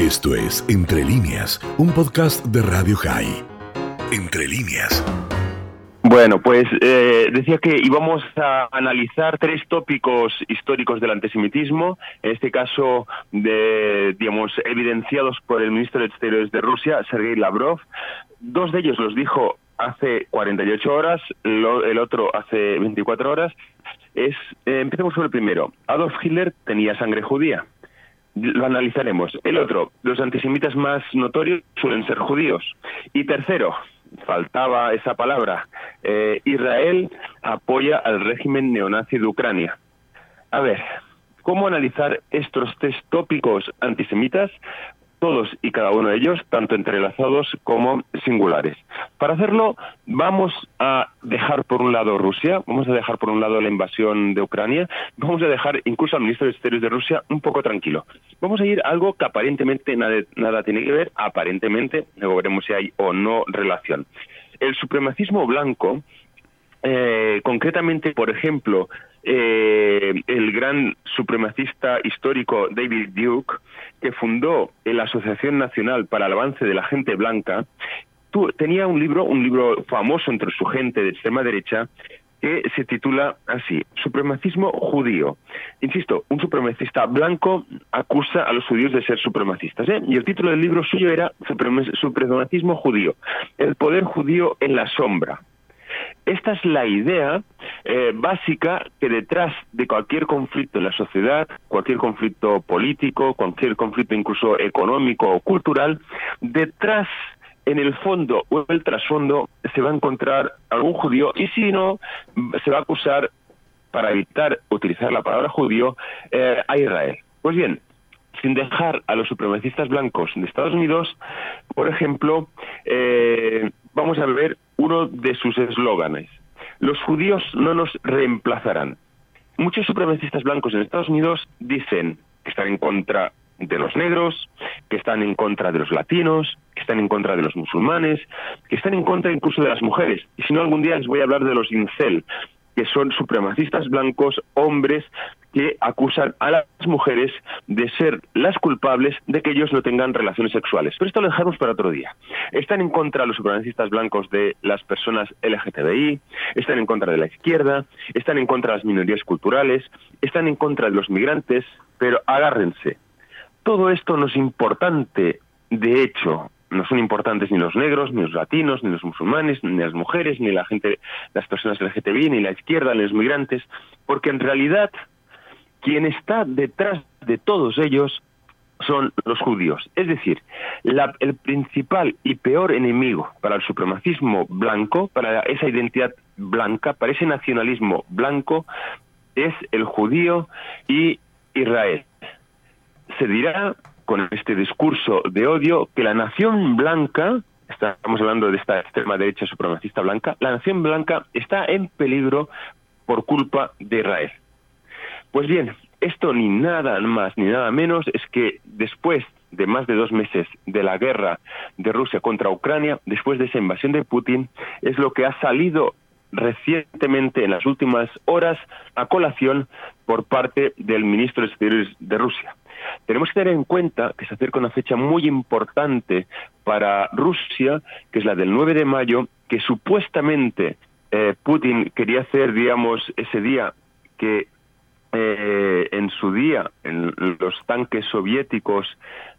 Esto es Entre líneas, un podcast de Radio High. Entre líneas. Bueno, pues eh, decía que íbamos a analizar tres tópicos históricos del antisemitismo, en este caso, digamos, evidenciados por el ministro de Exteriores de Rusia, Sergei Lavrov. Dos de ellos los dijo hace 48 horas, el otro hace 24 horas. Es, eh, empecemos por el primero. Adolf Hitler tenía sangre judía lo analizaremos. El otro, los antisemitas más notorios suelen ser judíos. Y tercero, faltaba esa palabra, eh, Israel apoya al régimen neonazi de Ucrania. A ver, ¿cómo analizar estos tres tópicos antisemitas? Todos y cada uno de ellos, tanto entrelazados como singulares. Para hacerlo, vamos a dejar por un lado Rusia, vamos a dejar por un lado la invasión de Ucrania, vamos a dejar incluso al ministro de Exteriores de Rusia un poco tranquilo. Vamos a ir a algo que aparentemente nada, tiene que ver, aparentemente, luego veremos si hay o no relación. El supremacismo blanco, eh, concretamente, por ejemplo, eh, el gran supremacista histórico David Duke, que fundó la Asociación Nacional para el Avance de la Gente Blanca, tenía un libro, un libro famoso entre su gente de extrema derecha, que se titula así, Supremacismo judío. Insisto, un supremacista blanco acusa a los judíos de ser supremacistas. ¿eh? Y el título del libro suyo era Supremacismo judío, el poder judío en la sombra. Esta es la idea eh, básica que detrás de cualquier conflicto en la sociedad, cualquier conflicto político, cualquier conflicto incluso económico o cultural, detrás en el fondo o el trasfondo se va a encontrar algún judío y si no, se va a acusar, para evitar utilizar la palabra judío, eh, a Israel. Pues bien, sin dejar a los supremacistas blancos de Estados Unidos, por ejemplo, eh, vamos a ver uno de sus eslóganes. Los judíos no nos reemplazarán. Muchos supremacistas blancos en Estados Unidos dicen que están en contra de los negros, que están en contra de los latinos, que están en contra de los musulmanes, que están en contra incluso de las mujeres. Y si no, algún día les voy a hablar de los incel, que son supremacistas blancos, hombres que acusan a las mujeres de ser las culpables de que ellos no tengan relaciones sexuales. Pero esto lo dejamos para otro día. Están en contra los supremacistas blancos de las personas LGTBI, están en contra de la izquierda, están en contra de las minorías culturales, están en contra de los migrantes, pero agárrense. Todo esto no es importante, de hecho, no son importantes ni los negros, ni los latinos, ni los musulmanes, ni las mujeres, ni la gente, las personas LGTBI, ni la izquierda, ni los migrantes, porque en realidad quien está detrás de todos ellos son los judíos. Es decir, el principal y peor enemigo para el supremacismo blanco, para esa identidad blanca, para ese nacionalismo blanco, es el judío y Israel. Se dirá con este discurso de odio que la nación blanca, estamos hablando de esta extrema derecha supremacista blanca, la nación blanca está en peligro por culpa de Israel. Pues bien, esto ni nada más ni nada menos es que después de más de dos meses de la guerra de Rusia contra Ucrania, después de esa invasión de Putin, es lo que ha salido recientemente en las últimas horas a colación por parte del ministro de Exteriores de Rusia. Tenemos que tener en cuenta que se acerca una fecha muy importante para Rusia, que es la del 9 de mayo, que supuestamente eh, Putin quería hacer, digamos, ese día que eh, en su día en los tanques soviéticos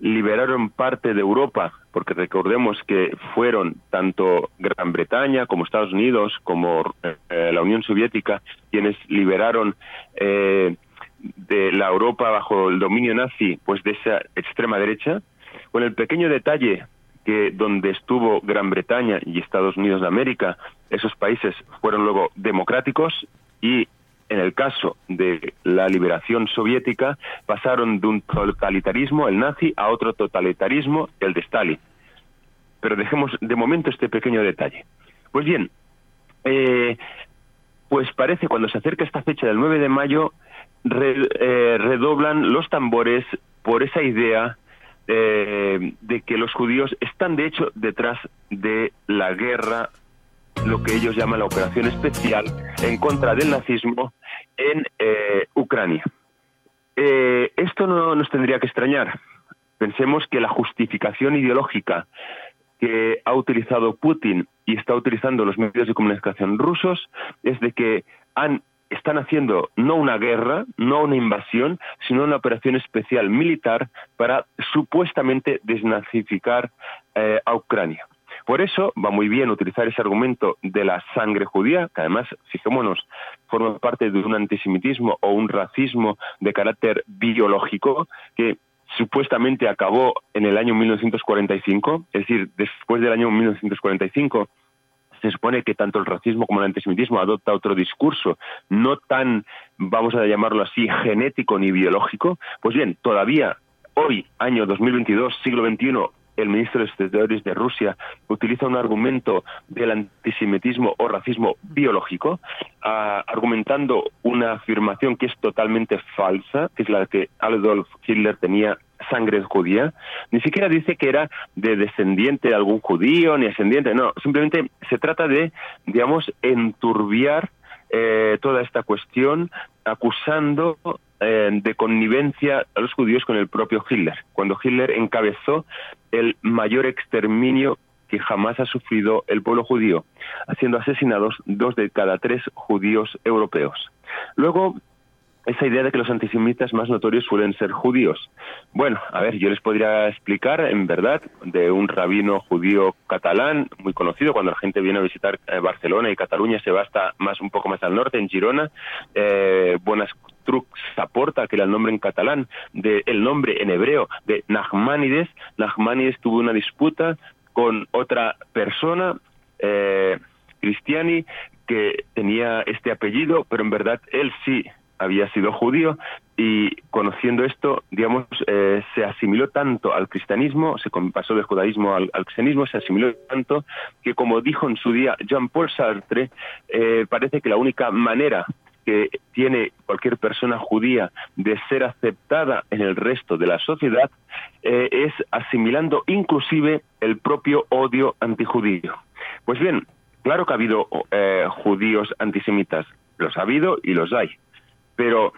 liberaron parte de Europa, porque recordemos que fueron tanto Gran Bretaña como Estados Unidos como eh, la Unión Soviética quienes liberaron eh, de la Europa bajo el dominio nazi, pues de esa extrema derecha, con el pequeño detalle que donde estuvo Gran Bretaña y Estados Unidos de América, esos países fueron luego democráticos y en el caso de la liberación soviética pasaron de un totalitarismo, el nazi, a otro totalitarismo, el de Stalin. Pero dejemos de momento este pequeño detalle. Pues bien, eh, pues parece cuando se acerca esta fecha del 9 de mayo, eh, redoblan los tambores por esa idea eh, de que los judíos están de hecho detrás de la guerra, lo que ellos llaman la operación especial en contra del nazismo en eh, Ucrania. esto no nos tendría que extrañar. Pensemos que la justificación ideológica que ha utilizado Putin y está utilizando los medios de comunicación rusos es de que están haciendo no una guerra, no una invasión, sino una operación especial militar para supuestamente desnazificar eh, a Ucrania. Por eso va muy bien utilizar ese argumento de la sangre judía, que además, fijémonos, forma parte de un antisemitismo o un racismo de carácter biológico que supuestamente acabó en el año 1945, es decir, después del año 1945 se supone que tanto el racismo como el antisemitismo adopta otro discurso, no tan, vamos a llamarlo así, genético ni biológico, pues bien, todavía hoy, año 2022, siglo XXI, el ministro de Exteriores de Rusia utiliza un argumento del antisemitismo o racismo biológico, ah, argumentando una afirmación que es totalmente falsa, que es la que Adolf Hitler tenía sangre judía, ni siquiera dice que era de descendiente de algún judío, ni ascendiente, no, simplemente se trata de, digamos, enturbiar eh, toda esta cuestión acusando eh, de connivencia a los judíos con el propio Hitler, cuando Hitler encabezó el mayor exterminio que jamás ha sufrido el pueblo judío, haciendo asesinados dos de cada tres judíos europeos. Luego, esa idea de que los antisemitas más notorios suelen ser judíos. Bueno, a ver, yo les podría explicar, en verdad, de un rabino judío catalán muy conocido, cuando la gente viene a visitar eh, Barcelona y Cataluña se va hasta más un poco más al norte, en Girona, eh, Buenas aporta que era el nombre en catalán, de el nombre en hebreo de Nachmanides. Nachmanides tuvo una disputa con otra persona, eh, Cristiani, que tenía este apellido, pero en verdad él sí había sido judío y conociendo esto, digamos, eh, se asimiló tanto al cristianismo, se pasó del judaísmo al, cristianismo, se asimiló tanto que, como dijo en su día Jean-Paul Sartre, eh, parece que la única manera que tiene cualquier persona judía de ser aceptada en el resto de la sociedad eh, es asimilando inclusive el propio odio antijudío. Pues bien, claro que ha habido judíos antisemitas, los ha habido y los hay pero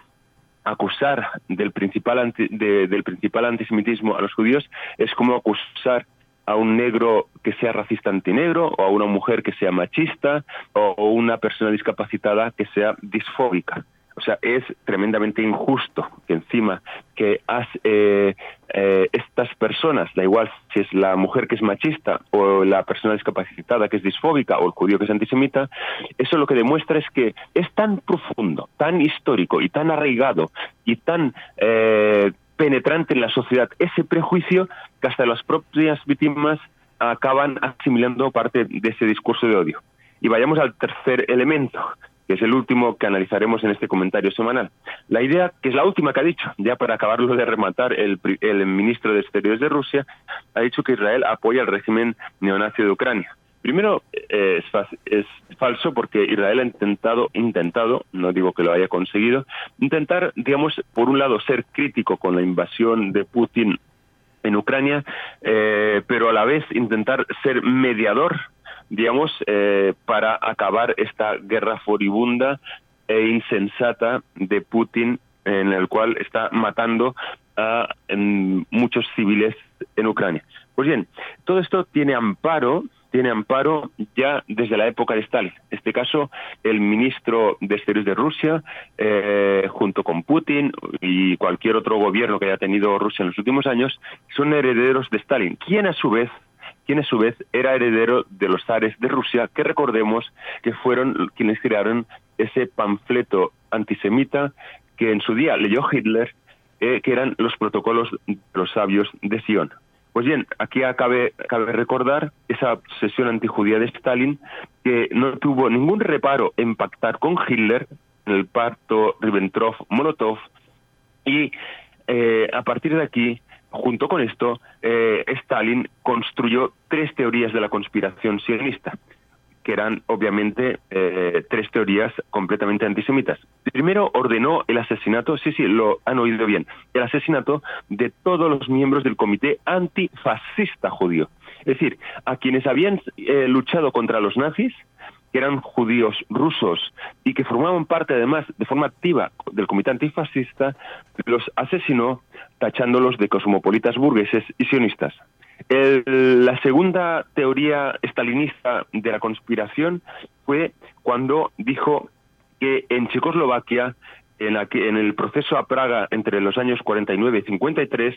acusar del principal, del principal antisemitismo a los judíos es como acusar a un negro que sea racista antinegro o a una mujer que sea machista o una persona discapacitada que sea disfóbica. O sea, es tremendamente injusto que encima que eh, eh, estas personas, da igual si es la mujer que es machista o la persona discapacitada que es disfóbica o el judío que es antisemita, eso lo que demuestra es que es tan profundo, tan histórico y tan arraigado y tan eh, penetrante en la sociedad ese prejuicio que hasta las propias víctimas acaban asimilando parte de ese discurso de odio. Y vayamos al tercer elemento, que es el último que analizaremos en este comentario semanal. La idea, que es la última que ha dicho, ya para acabarlo de rematar, el, ministro de Exteriores de Rusia ha dicho que Israel apoya el régimen neonazi de Ucrania. Primero, eh, es, falso porque Israel ha intentado, intentado, no digo que lo haya conseguido, intentar, digamos, por un lado, ser crítico con la invasión de Putin en Ucrania, eh, pero a la vez intentar ser mediador digamos, eh, para acabar esta guerra furibunda e insensata de Putin, en el cual está matando a muchos civiles en Ucrania. Pues bien, todo esto tiene amparo tiene amparo ya desde la época de Stalin. En este caso, el ministro de Exteriores de Rusia, eh, junto con Putin y cualquier otro gobierno que haya tenido Rusia en los últimos años, son herederos de Stalin, quien a su vez quien a su vez era heredero de los zares de Rusia, que recordemos que fueron quienes crearon ese panfleto antisemita que en su día leyó Hitler, eh, que eran los protocolos de los sabios de Sion. Pues bien, aquí cabe, cabe recordar esa obsesión antijudía de Stalin, que no tuvo ningún reparo en pactar con Hitler en el pacto Ribbentrop-Molotov, y eh, a partir de aquí junto con esto, eh, Stalin construyó tres teorías de la conspiración sionista, que eran obviamente eh, tres teorías completamente antisemitas. Primero ordenó el asesinato, sí, sí, lo han oído bien, el asesinato de todos los miembros del comité antifascista judío. Es decir, a quienes habían eh, luchado contra los nazis, que eran judíos rusos y que formaban parte además de forma activa del comité antifascista, los asesinó tachándolos de cosmopolitas burgueses y sionistas. la segunda teoría estalinista de la conspiración fue cuando dijo que en Checoslovaquia en, el proceso a Praga entre los años 49 y 53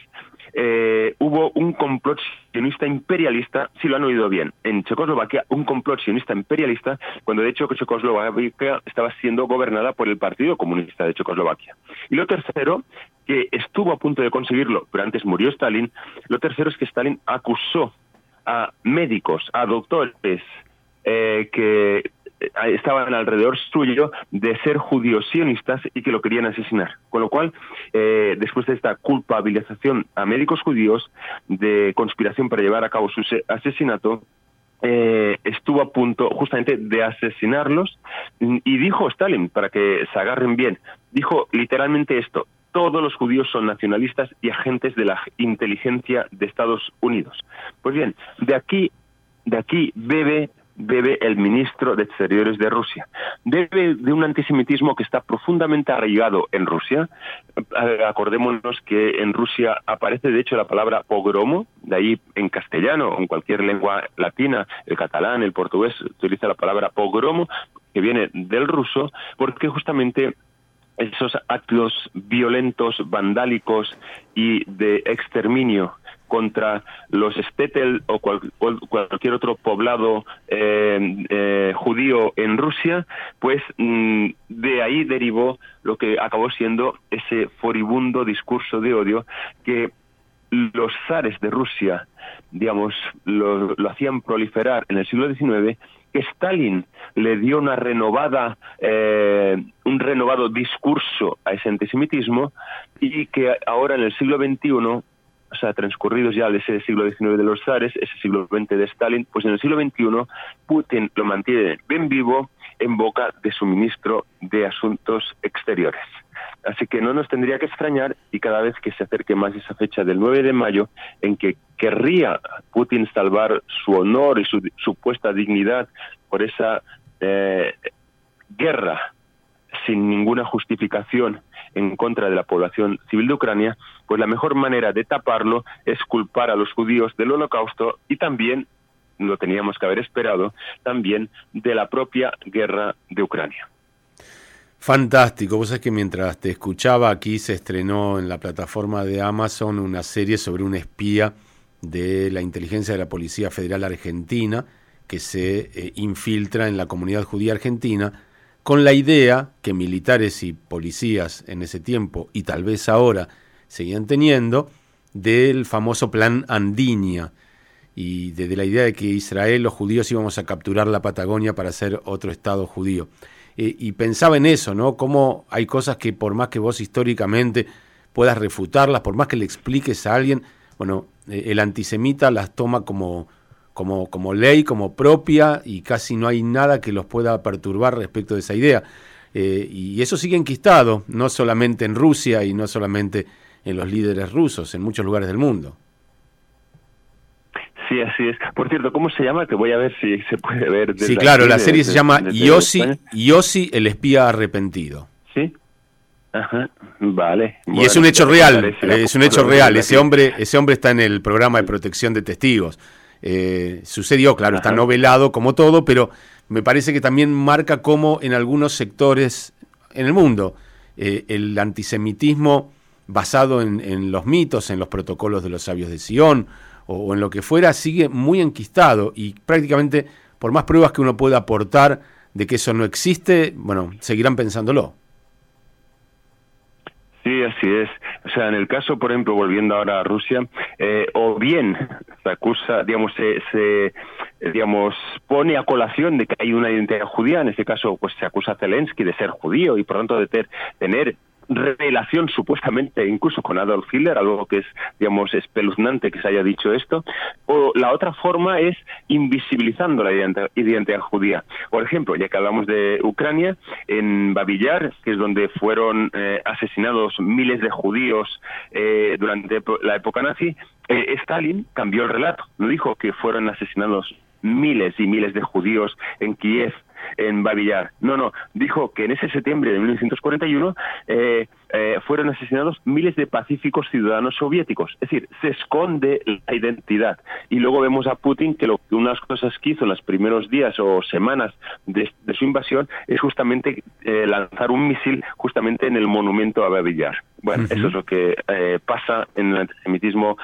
eh, hubo un complot sionista imperialista, si lo han oído bien, en Checoslovaquia un complot sionista imperialista, cuando de hecho Checoslovaquia estaba siendo gobernada por el Partido Comunista de Checoslovaquia. Y lo tercero, que estuvo a punto de conseguirlo, pero antes murió Stalin, lo tercero es que Stalin acusó a médicos, a doctores, eh, que estaban alrededor suyo de ser judíos sionistas y que lo querían asesinar. Con lo cual, eh, después de esta culpabilización a médicos judíos de conspiración para llevar a cabo su asesinato, eh, estuvo a punto justamente de asesinarlos y dijo Stalin, para que se agarren bien, dijo literalmente esto, todos los judíos son nacionalistas y agentes de la inteligencia de Estados Unidos. Pues bien, de aquí, de aquí bebe bebe el ministro de Exteriores de Rusia. Debe de un antisemitismo que está profundamente arraigado en Rusia. Eh, acordémonos que en Rusia aparece de hecho la palabra pogromo, de ahí en castellano o en cualquier lengua latina, el catalán, el portugués, utiliza la palabra pogromo, que viene del ruso, porque justamente esos actos violentos, vandálicos y de exterminio contra los Stetel o cualquier otro poblado eh, eh, judío en Rusia, pues mm, de ahí derivó lo que acabó siendo ese furibundo discurso de odio que los zares de Rusia, digamos, lo, hacían proliferar en el siglo XIX, que Stalin le dio una renovada, eh, un renovado discurso a ese antisemitismo y que ahora en el siglo XXI o sea, transcurridos ya ese siglo XIX de los zares, ese siglo XX de Stalin, pues en el siglo XXI Putin lo mantiene bien vivo en boca de su ministro de Asuntos Exteriores. Así que no nos tendría que extrañar y cada vez que se acerque más esa fecha del 9 de mayo en que querría Putin salvar su honor y su supuesta dignidad por esa eh, guerra sin ninguna justificación en contra de la población civil de Ucrania, pues la mejor manera de taparlo es culpar a los judíos del holocausto y también, lo teníamos que haber esperado, también de la propia guerra de Ucrania. Fantástico, vos sabés que mientras te escuchaba aquí se estrenó en la plataforma de Amazon una serie sobre un espía de la inteligencia de la Policía Federal Argentina que se eh, infiltra en la comunidad judía argentina con la idea que militares y policías en ese tiempo y tal vez ahora seguían teniendo del famoso plan Andinia y de, la idea de que Israel, los judíos íbamos a capturar la Patagonia para hacer otro Estado judío. Eh, y pensaba en eso, ¿no? Cómo hay cosas que por más que vos históricamente puedas refutarlas, por más que le expliques a alguien, bueno, eh, el antisemita las toma como como, como ley, como propia, y casi no hay nada que los pueda perturbar respecto de esa idea. Eh, y eso sigue enquistado, no solamente en Rusia y no solamente en los líderes rusos, en muchos lugares del mundo. Sí, así es. Por cierto, ¿cómo se llama? Que voy a ver si se puede ver. Sí, claro, la serie se llama Yossi, el espía arrepentido. Sí. Ajá, vale. Y es un hecho real, es un hecho real. Ese hombre, ese hombre está en el programa de protección de testigos. Eh, sucedió, claro, está novelado como todo, pero me parece que también marca cómo en algunos sectores en el mundo eh, el antisemitismo basado en, los mitos, en los protocolos de los sabios de Sion o, en lo que fuera, sigue muy enquistado y prácticamente por más pruebas que uno pueda aportar de que eso no existe, bueno, seguirán pensándolo. Sí, así es. O sea, en el caso, por ejemplo, volviendo ahora a Rusia, eh, o bien se acusa, digamos, se, se, digamos, pone a colación de que hay una identidad judía, en este caso, pues se acusa a Zelensky de ser judío y por tanto de tener relación supuestamente incluso con Adolf Hitler, algo que es, digamos, espeluznante que se haya dicho esto, o la otra forma es invisibilizando la identidad, judía. Por ejemplo, ya que hablamos de Ucrania, en Babillar, que es donde fueron eh, asesinados miles de judíos eh, durante la época nazi, eh, Stalin cambió el relato, no dijo que fueron asesinados miles y miles de judíos en Kiev, en Babillar. No, no, dijo que en ese septiembre de 1941 eh, eh, fueron asesinados miles de pacíficos ciudadanos soviéticos. Es decir, se esconde la identidad. Y luego vemos a Putin que lo, unas cosas que hizo en los primeros días o semanas de, su invasión es justamente eh, lanzar un misil justamente en el monumento a Babillar. Bueno, eso es lo que eh, pasa en el antisemitismo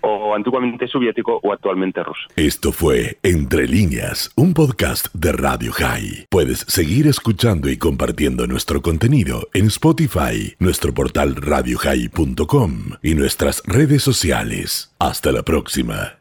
o antiguamente soviético o actualmente ruso. Esto fue Entre líneas, un podcast de Radio High. Puedes seguir escuchando y compartiendo nuestro contenido en Spotify, nuestro portal radiohigh.com y nuestras redes sociales. Hasta la próxima.